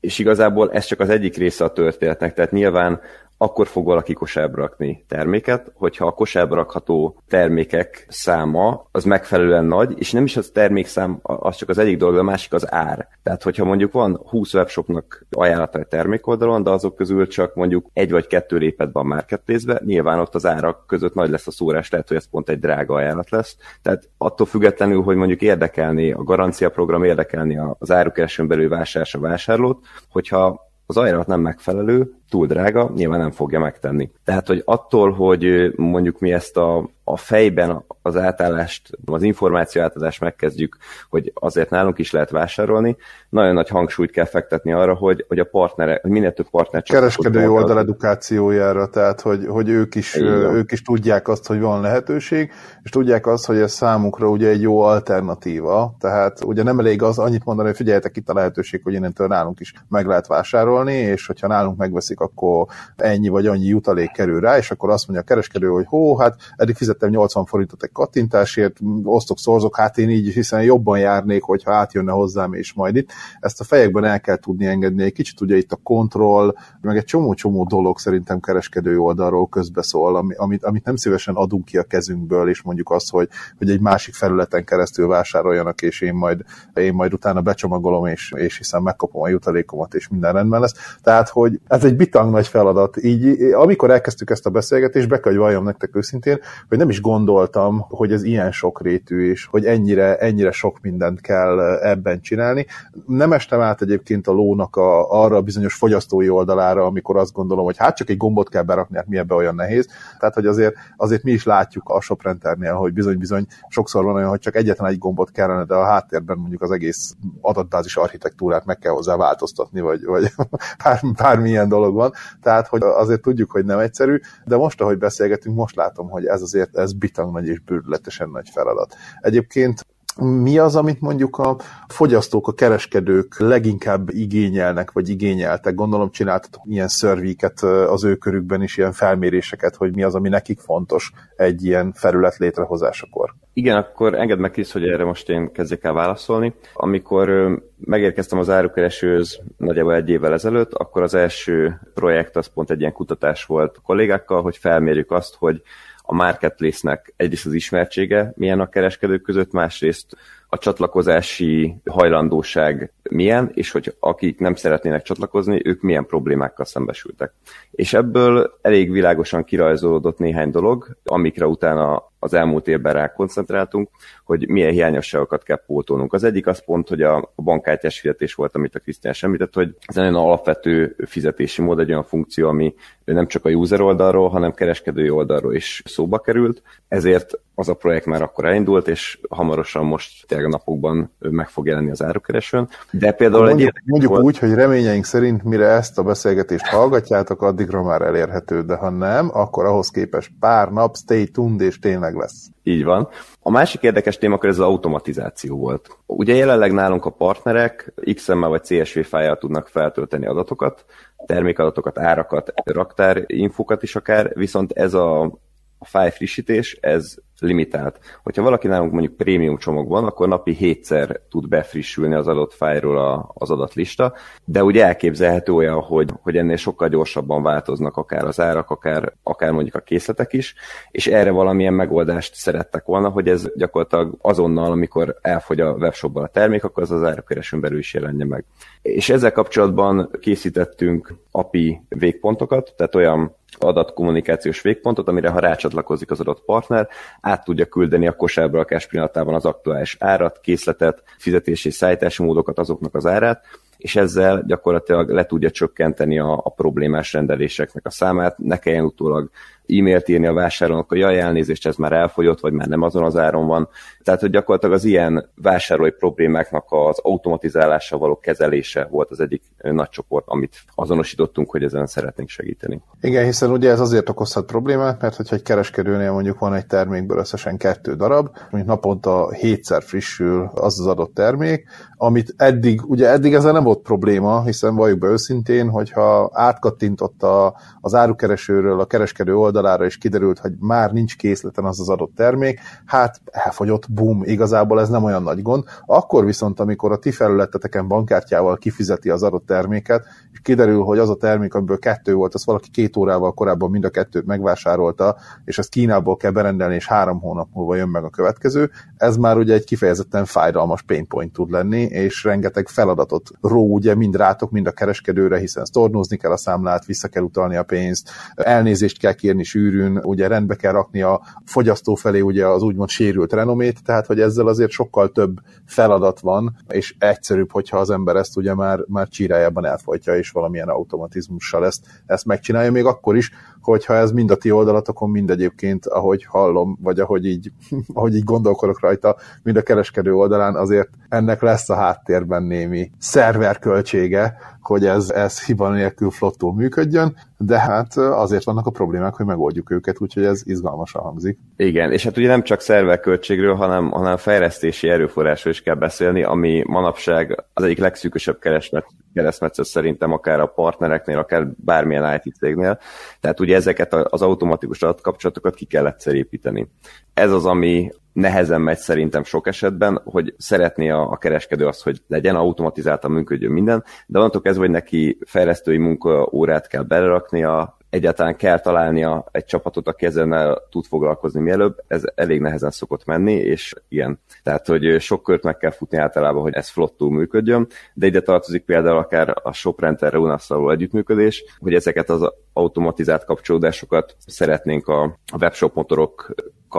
E: És igazából ez csak az egyik része a történetnek, tehát nyilván akkor fog valaki kosárba rakni terméket, hogyha a kosárba rakható termékek száma az megfelelően nagy, és nem is az termékszám, az csak az egyik dolog, de a másik az ár. Tehát, hogyha mondjuk van 20 webshopnak ajánlata egy termékoldalon, de azok közül csak mondjuk egy vagy kettő lépett a marketplace nyilván ott az árak között nagy lesz a szórás, lehet, hogy ez pont egy drága ajánlat lesz. Tehát attól függetlenül, hogy mondjuk érdekelni a garancia program, érdekelni az árukeresőn belül a vásárlót, hogyha az ajánlat nem megfelelő, túl drága, nyilván nem fogja megtenni. Tehát, hogy attól, hogy mondjuk mi ezt a, a fejben az átállást, az információ átadást megkezdjük, hogy azért nálunk is lehet vásárolni, nagyon nagy hangsúlyt kell fektetni arra, hogy, hogy a partnere, hogy minél több partner
C: Kereskedő oldal edukációjára, tehát hogy, hogy ők, is, ők is tudják azt, hogy van lehetőség, és tudják azt, hogy ez számukra ugye egy jó alternatíva, tehát ugye nem elég az annyit mondani, hogy figyeljetek itt a lehetőség, hogy innentől nálunk is meg lehet vásárolni, és hogyha nálunk megveszik veszik, akkor ennyi vagy annyi jutalék kerül rá, és akkor azt mondja a kereskedő, hogy hó, hát eddig fizettem 80 forintot egy kattintásért, osztok, szorzok, hát én így hiszen jobban járnék, hogyha átjönne hozzám, és majd itt. Ezt a fejekben el kell tudni engedni. Egy kicsit ugye itt a kontroll, meg egy csomó-csomó dolog szerintem kereskedő oldalról közbeszól, amit, amit nem szívesen adunk ki a kezünkből, és mondjuk azt, hogy, hogy egy másik felületen keresztül vásároljanak, és én majd, én majd utána becsomagolom, és, és hiszen megkapom a jutalékomat, és minden rendben lesz. Tehát, hogy ez egy bitang nagy feladat. Így, amikor elkezdtük ezt a beszélgetést, be kell, hogy valljam nektek őszintén, hogy nem is gondoltam, hogy ez ilyen sokrétű, és hogy ennyire, ennyire sok mindent kell ebben csinálni. Nem estem át egyébként a lónak a, arra a bizonyos fogyasztói oldalára, amikor azt gondolom, hogy hát csak egy gombot kell berakni, hát mi ebbe olyan nehéz. Tehát, hogy azért, azért mi is látjuk a shoprenternél, hogy bizony-bizony sokszor van olyan, hogy csak egyetlen egy gombot kellene, de a háttérben mondjuk az egész adatbázis architektúrát meg kell hozzá változtatni, vagy, vagy bár, bármilyen dolog van, tehát hogy azért tudjuk, hogy nem egyszerű, de most, ahogy beszélgetünk, most látom, hogy ez azért ez bitang nagy és bőrületesen nagy feladat. Egyébként Mi az, amit mondjuk a fogyasztók, a kereskedők leginkább igényelnek, vagy igényeltek? Gondolom csináltatok ilyen szörvíket az ő körükben is, ilyen felméréseket, hogy mi az, ami nekik fontos egy ilyen felület létrehozásakor.
E: Igen, akkor engedd meg is, hogy erre most én kezdjek el válaszolni. Amikor megérkeztem az árukeresőhöz nagyjából egy évvel ezelőtt, akkor az első projekt az pont egy ilyen kutatás volt a kollégákkal, hogy felmérjük azt, hogy a marketplace-nek egyrészt az ismertsége milyen a kereskedők között, másrészt a csatlakozási hajlandóság milyen, és hogy akik nem szeretnének csatlakozni, ők milyen problémákkal szembesültek. És ebből elég világosan kirajzolódott néhány dolog, amikre utána az elmúlt évben rá koncentráltunk, hogy milyen hiányosságokat kell pótolnunk. Az egyik az pont, hogy a bankkártyás fizetés volt, amit a Krisztián említett, hogy ez egy alapvető fizetési mód, egy olyan funkció, ami nem csak a user oldalról, hanem kereskedői oldalról is szóba került. Ezért az a projekt már akkor elindult, és hamarosan most tényleg a napokban meg fog jelenni az árukeresőn. De például
C: mondjuk,
E: egy
C: mondjuk volt... úgy, hogy reményeink szerint mire ezt a beszélgetést hallgatjátok, addigra már elérhető, de ha nem, akkor ahhoz képest pár nap, stay tuned, és tényleg lesz.
E: Így van. A másik érdekes témakör ez az automatizáció volt. Ugye jelenleg nálunk a partnerek XML vagy CSV fájjal tudnak feltölteni adatokat, termékadatokat, árakat, raktár infokat is akár, viszont ez a, a fájl frissítés, ez limitált. Hogyha valaki nálunk mondjuk prémium csomagban, akkor napi hétszer tud befrissülni az adott fájról az adatlista, de ugye elképzelhető olyan, hogy, hogy ennél sokkal gyorsabban változnak akár az árak, akár, akár mondjuk a készletek is, és erre valamilyen megoldást szerettek volna, hogy ez gyakorlatilag azonnal, amikor elfogy a webshopban a termék, akkor az az árakeresőn belül is jelenje meg. És ezzel kapcsolatban készítettünk API végpontokat, tehát olyan adatkommunikációs végpontot, amire ha rácsatlakozik az adott partner, át tudja küldeni a kosárba a pillanatában az aktuális árat, készletet, fizetési szállítási módokat, azoknak az árát, és ezzel gyakorlatilag le tudja csökkenteni a, a problémás rendeléseknek a számát, ne kelljen utólag e-mailt írni a vásárlónak, hogy jaj, elnézést, ez már elfogyott, vagy már nem azon az áron van. Tehát, hogy gyakorlatilag az ilyen vásárlói problémáknak az automatizálása való kezelése volt az egyik nagy csoport, amit azonosítottunk, hogy ezen szeretnénk segíteni.
C: Igen, hiszen ugye ez azért okozhat problémát, mert hogyha egy kereskedőnél mondjuk van egy termékből összesen kettő darab, mint naponta hétszer frissül az az adott termék, amit eddig, ugye eddig ezzel nem volt probléma, hiszen valljuk be őszintén, hogyha átkattintott a, az árukeresőről a kereskedő oldalára, és kiderült, hogy már nincs készleten az az adott termék, hát elfogyott, bum, igazából ez nem olyan nagy gond. Akkor viszont, amikor a ti felületeteken bankkártyával kifizeti az adott terméket, és kiderül, hogy az a termék, amiből kettő volt, az valaki két órával korábban mind a kettőt megvásárolta, és ezt Kínából kell berendelni, és három hónap múlva jön meg a következő, ez már ugye egy kifejezetten fájdalmas pain point tud lenni, és rengeteg feladatot ró ugye mind rátok, mind a kereskedőre, hiszen sztornózni kell a számlát, vissza kell utalni a pénzt, elnézést kell kérni sűrűn, ugye rendbe kell rakni a fogyasztó felé ugye az úgymond sérült renomét, tehát hogy ezzel azért sokkal több feladat van, és egyszerűbb, hogyha az ember ezt ugye már, már csírájában elfolytja, és valamilyen automatizmussal ezt, ezt megcsinálja, még akkor is, hogyha ez mind a ti oldalatokon, mind egyébként, ahogy hallom, vagy ahogy így, ahogy így gondolkodok rajta, mind a kereskedő oldalán, azért ennek lesz a háttérben némi szerverköltsége, hogy ez, ez hiba nélkül flottul működjön, de hát azért vannak a problémák, hogy megoldjuk őket, úgyhogy ez izgalmasan hangzik.
E: Igen, és hát ugye nem csak szerverköltségről, hanem, hanem fejlesztési erőforrásról is kell beszélni, ami manapság az egyik legszűkösebb keresmet, keresztmetszet szerintem akár a partnereknél, akár bármilyen IT cégnél. Tehát ugye ezeket az automatikus adatkapcsolatokat ki kell egyszer építeni. Ez az, ami nehezen megy szerintem sok esetben, hogy szeretné a, a kereskedő azt, hogy legyen automatizáltan működjön minden, de onnantól kezdve, hogy neki fejlesztői munkaórát kell beleraknia, egyáltalán kell találnia egy csapatot, aki ezzel tud foglalkozni mielőbb, ez elég nehezen szokott menni, és igen. Tehát, hogy sok kört meg kell futni általában, hogy ez flottul működjön, de ide tartozik például akár a ShopRenter Reunasszal együttműködés, hogy ezeket az automatizált kapcsolódásokat szeretnénk a webshop motorok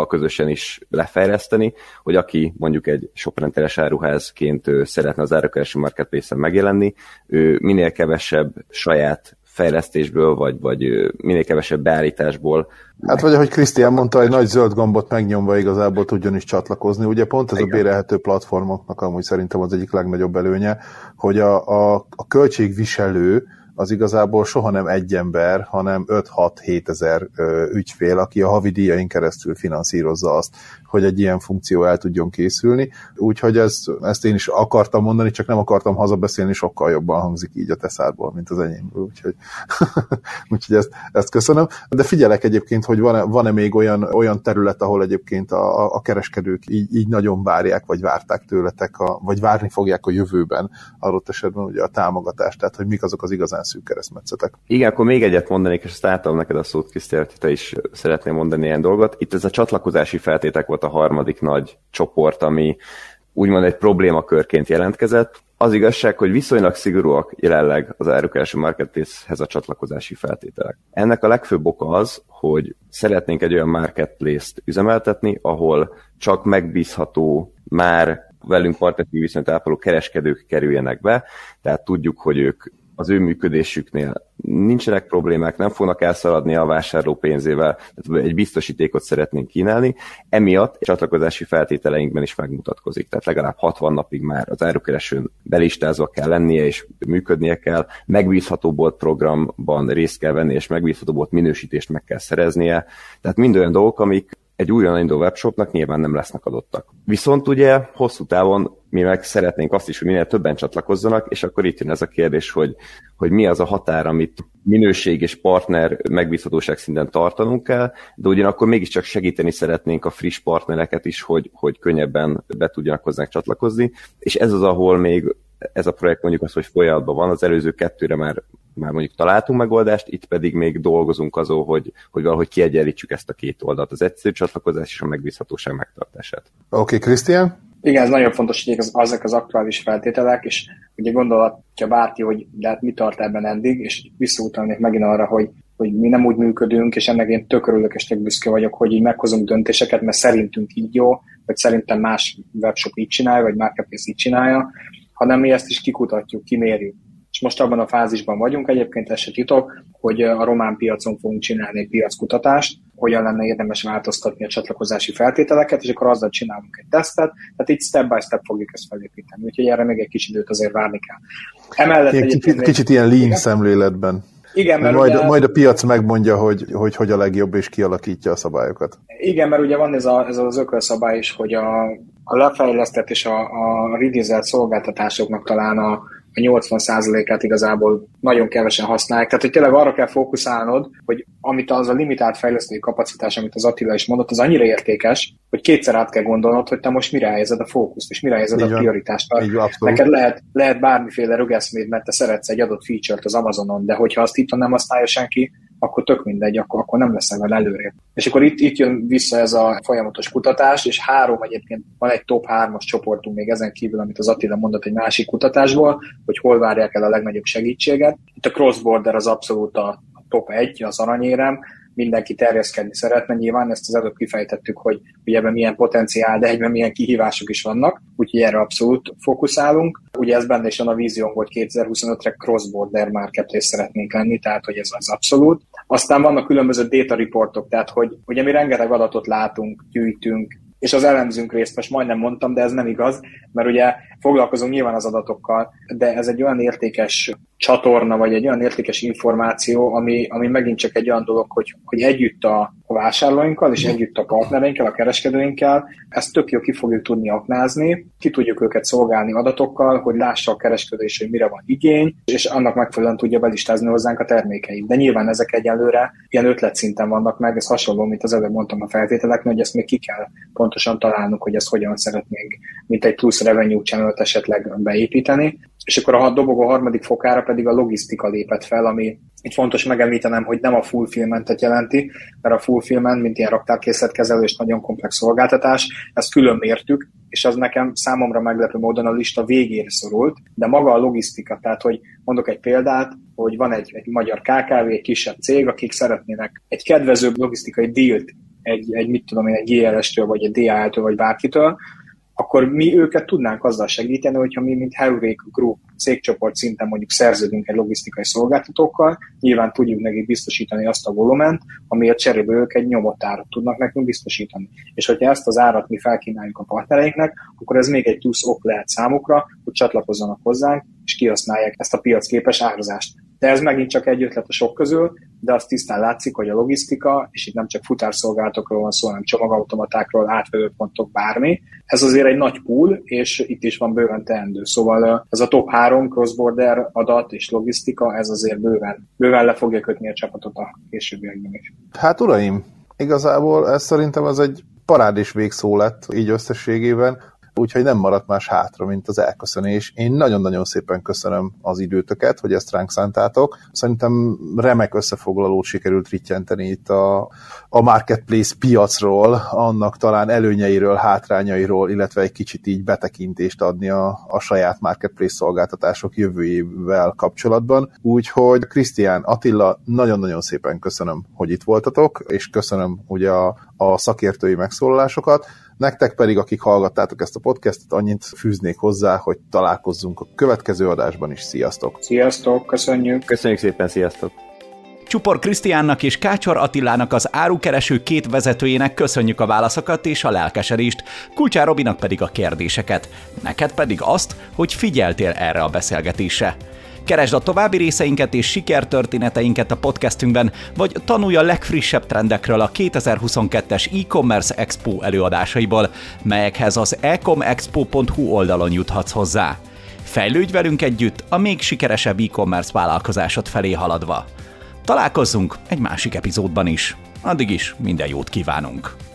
E: közösen is lefejleszteni, hogy aki mondjuk egy shoprenteres áruházként szeretne az árakereső marketplace-en megjelenni, ő minél kevesebb saját fejlesztésből, vagy, vagy minél kevesebb beállításból.
C: Hát vagy ahogy Krisztián mondta, egy nagy zöld gombot megnyomva igazából tudjon is csatlakozni. Ugye pont ez Igen. a bérelhető platformoknak amúgy szerintem az egyik legnagyobb előnye, hogy a, a, a költségviselő az igazából soha nem egy ember, hanem 5-6-7 ezer ügyfél, aki a havi díjain keresztül finanszírozza azt, hogy egy ilyen funkció el tudjon készülni. Úgyhogy ez, ezt én is akartam mondani, csak nem akartam hazabeszélni, sokkal jobban hangzik így a teszárból, mint az enyémből. Úgyhogy, úgyhogy ezt, ezt köszönöm. De figyelek egyébként, hogy van-e, van-e még olyan, olyan terület, ahol egyébként a, a kereskedők így, így nagyon várják, vagy várták tőletek, a, vagy várni fogják a jövőben adott esetben ugye a támogatást, tehát hogy mik azok az igazán szűk keresztmetszetek.
E: Igen, akkor még egyet mondanék, és azt átadom neked a szót, Krisztián, te is szeretnél mondani ilyen dolgot. Itt ez a csatlakozási feltétek volt a harmadik nagy csoport, ami úgymond egy problémakörként jelentkezett. Az igazság, hogy viszonylag szigorúak jelenleg az első marketplace-hez a csatlakozási feltételek. Ennek a legfőbb oka az, hogy szeretnénk egy olyan marketplace-t üzemeltetni, ahol csak megbízható, már velünk partneri viszonyt ápoló kereskedők kerüljenek be, tehát tudjuk, hogy ők az ő működésüknél. Nincsenek problémák, nem fognak elszaladni a vásárló pénzével, tehát egy biztosítékot szeretnénk kínálni, emiatt csatlakozási feltételeinkben is megmutatkozik, tehát legalább 60 napig már az árukeresőn belistázva kell lennie, és működnie kell, megbízható bolt programban részt kell venni, és megbízható bolt minősítést meg kell szereznie, tehát mind olyan dolgok, amik egy újonnan induló webshopnak nyilván nem lesznek adottak. Viszont ugye hosszú távon mi meg szeretnénk azt is, hogy minél többen csatlakozzanak, és akkor itt jön ez a kérdés, hogy, hogy mi az a határ, amit minőség és partner megbízhatóság szinten tartanunk kell, de ugyanakkor mégiscsak segíteni szeretnénk a friss partnereket is, hogy, hogy könnyebben be tudjanak hozzánk csatlakozni, és ez az, ahol még ez a projekt mondjuk az, hogy folyamatban van, az előző kettőre már, már mondjuk találtunk megoldást, itt pedig még dolgozunk azon, hogy, hogy valahogy kiegyenlítsük ezt a két oldalt, az egyszerű csatlakozás és a megbízhatóság megtartását.
C: Oké, okay, Krisztián?
D: Igen, ez nagyon fontos, hogy az, azok az aktuális feltételek, és ugye gondolhatja bárki, hogy de hát mi tart ebben eddig, és visszautalnék megint arra, hogy, hogy mi nem úgy működünk, és ennek én tök örülök és tök büszke vagyok, hogy így meghozunk döntéseket, mert szerintünk így jó, vagy szerintem más webshop így csinálja, vagy marketplace így csinálja, hanem mi ezt is kikutatjuk, kimérjük. És most abban a fázisban vagyunk, egyébként ez se titok, hogy a román piacon fogunk csinálni egy piackutatást, hogyan lenne érdemes változtatni a csatlakozási feltételeket, és akkor azzal csinálunk egy tesztet, tehát így step by step fogjuk ezt felépíteni. Úgyhogy erre még egy kicsit időt azért várni kell.
C: Emellett egy kicsit, kicsit ilyen lean igen? szemléletben.
D: Igen,
C: mert majd, ugye, majd a piac megmondja, hogy, hogy hogy a legjobb, és kialakítja a szabályokat.
D: Igen, mert ugye van ez, a, ez az ökölszabály is, hogy a, a lefejlesztett és a, a redizelt szolgáltatásoknak talán a, a 80%-át igazából nagyon kevesen használják. Tehát, hogy tényleg arra kell fókuszálnod, hogy amit az a limitált fejlesztői kapacitás, amit az Attila is mondott, az annyira értékes, hogy kétszer át kell gondolnod, hogy te most mire helyezed a fókuszt, és mire helyezed Így a prioritást. Neked lehet, lehet bármiféle rögeszméd, mert te szeretsz egy adott feature-t az Amazonon, de hogyha azt itt nem használja senki, akkor tök mindegy, akkor, akkor nem leszel vele előrébb. És akkor itt, itt jön vissza ez a folyamatos kutatás, és három egyébként van egy top hármas csoportunk még ezen kívül, amit az Attila mondott egy másik kutatásból, hogy hol várják el a legnagyobb segítséget. Itt a cross-border az abszolút a top egy, az aranyérem, mindenki terjeszkedni szeretne. Nyilván ezt az előbb kifejtettük, hogy, hogy ebben milyen potenciál, de egyben milyen kihívások is vannak, úgyhogy erre abszolút fókuszálunk. Ugye ez benne is van a víziónk, hogy 2025-re cross-border marketplace szeretnénk lenni, tehát hogy ez az abszolút. Aztán vannak különböző data reportok, tehát hogy ugye mi rengeteg adatot látunk, gyűjtünk, és az elemzünk részt, most majdnem mondtam, de ez nem igaz, mert ugye foglalkozunk nyilván az adatokkal, de ez egy olyan értékes csatorna, vagy egy olyan értékes információ, ami, ami megint csak egy olyan dolog, hogy, hogy együtt a, a vásárlóinkkal, és együtt a partnereinkkel, a kereskedőinkkel, ezt tök jó ki fogjuk tudni aknázni, ki tudjuk őket szolgálni adatokkal, hogy lássa a kereskedő is, hogy mire van igény, és annak megfelelően tudja belistázni hozzánk a termékeit. De nyilván ezek egyelőre ilyen ötletszinten vannak meg, ez hasonló, mint az előbb mondtam a feltételeknél, hogy ezt még ki kell pontosan találnunk, hogy ezt hogyan szeretnénk, mint egy plusz revenue channel esetleg beépíteni. És akkor a dobogó harmadik fokára pedig a logisztika lépett fel, ami itt fontos megemlítenem, hogy nem a fulfillmentet jelenti, mert a fulfillment, mint ilyen raktárkészletkezelő és nagyon komplex szolgáltatás, ezt külön mértük, és az nekem számomra meglepő módon a lista végére szorult, de maga a logisztika, tehát hogy mondok egy példát, hogy van egy, egy magyar KKV, egy kisebb cég, akik szeretnének egy kedvezőbb logisztikai dílt egy, egy mit tudom én, egy GLS-től, vagy egy DHL-től, vagy bárkitől, akkor mi őket tudnánk azzal segíteni, hogyha mi, mint Heurék Group cégcsoport szinten mondjuk szerződünk egy logisztikai szolgáltatókkal, nyilván tudjuk nekik biztosítani azt a volument, amiért cserébe ők egy nyomott árat tudnak nekünk biztosítani. És hogyha ezt az árat mi felkínáljuk a partnereinknek, akkor ez még egy plusz ok lehet számukra, hogy csatlakozzanak hozzánk, és kihasználják ezt a piacképes árazást. De ez megint csak egy ötlet a sok közül, de azt tisztán látszik, hogy a logisztika, és itt nem csak futárszolgálatokról van szó, hanem csomagautomatákról, átvedőpontok, bármi, ez azért egy nagy pool, és itt is van bőven teendő. Szóval ez a top 3 cross-border adat és logisztika, ez azért bőven, bőven le fogja kötni a csapatot a későbbiekben is.
C: Hát uraim, igazából ez szerintem az egy parádés végszó lett így összességében úgyhogy nem maradt más hátra, mint az elköszönés. Én nagyon-nagyon szépen köszönöm az időtöket, hogy ezt ránk szántátok. Szerintem remek összefoglalót sikerült rittyenteni itt a, a marketplace piacról, annak talán előnyeiről, hátrányairól, illetve egy kicsit így betekintést adni a, a saját marketplace szolgáltatások jövőjével kapcsolatban. Úgyhogy Krisztián, Attila, nagyon-nagyon szépen köszönöm, hogy itt voltatok, és köszönöm ugye a, a szakértői megszólalásokat. Nektek pedig, akik hallgattátok ezt a podcastot, annyit fűznék hozzá, hogy találkozzunk a következő adásban is. Sziasztok!
D: Sziasztok, köszönjük!
E: Köszönjük szépen, sziasztok!
A: Csupor Krisztiánnak és Kácsor Attilának az árukereső két vezetőjének köszönjük a válaszokat és a lelkesedést, Kulcsár Robinak pedig a kérdéseket, neked pedig azt, hogy figyeltél erre a beszélgetésre. Keresd a további részeinket és sikertörténeteinket a podcastünkben, vagy tanulj a legfrissebb trendekről a 2022-es e-commerce expo előadásaiból, melyekhez az ecomexpo.hu oldalon juthatsz hozzá. Fejlődj velünk együtt a még sikeresebb e-commerce vállalkozásod felé haladva. Találkozzunk egy másik epizódban is. Addig is minden jót kívánunk!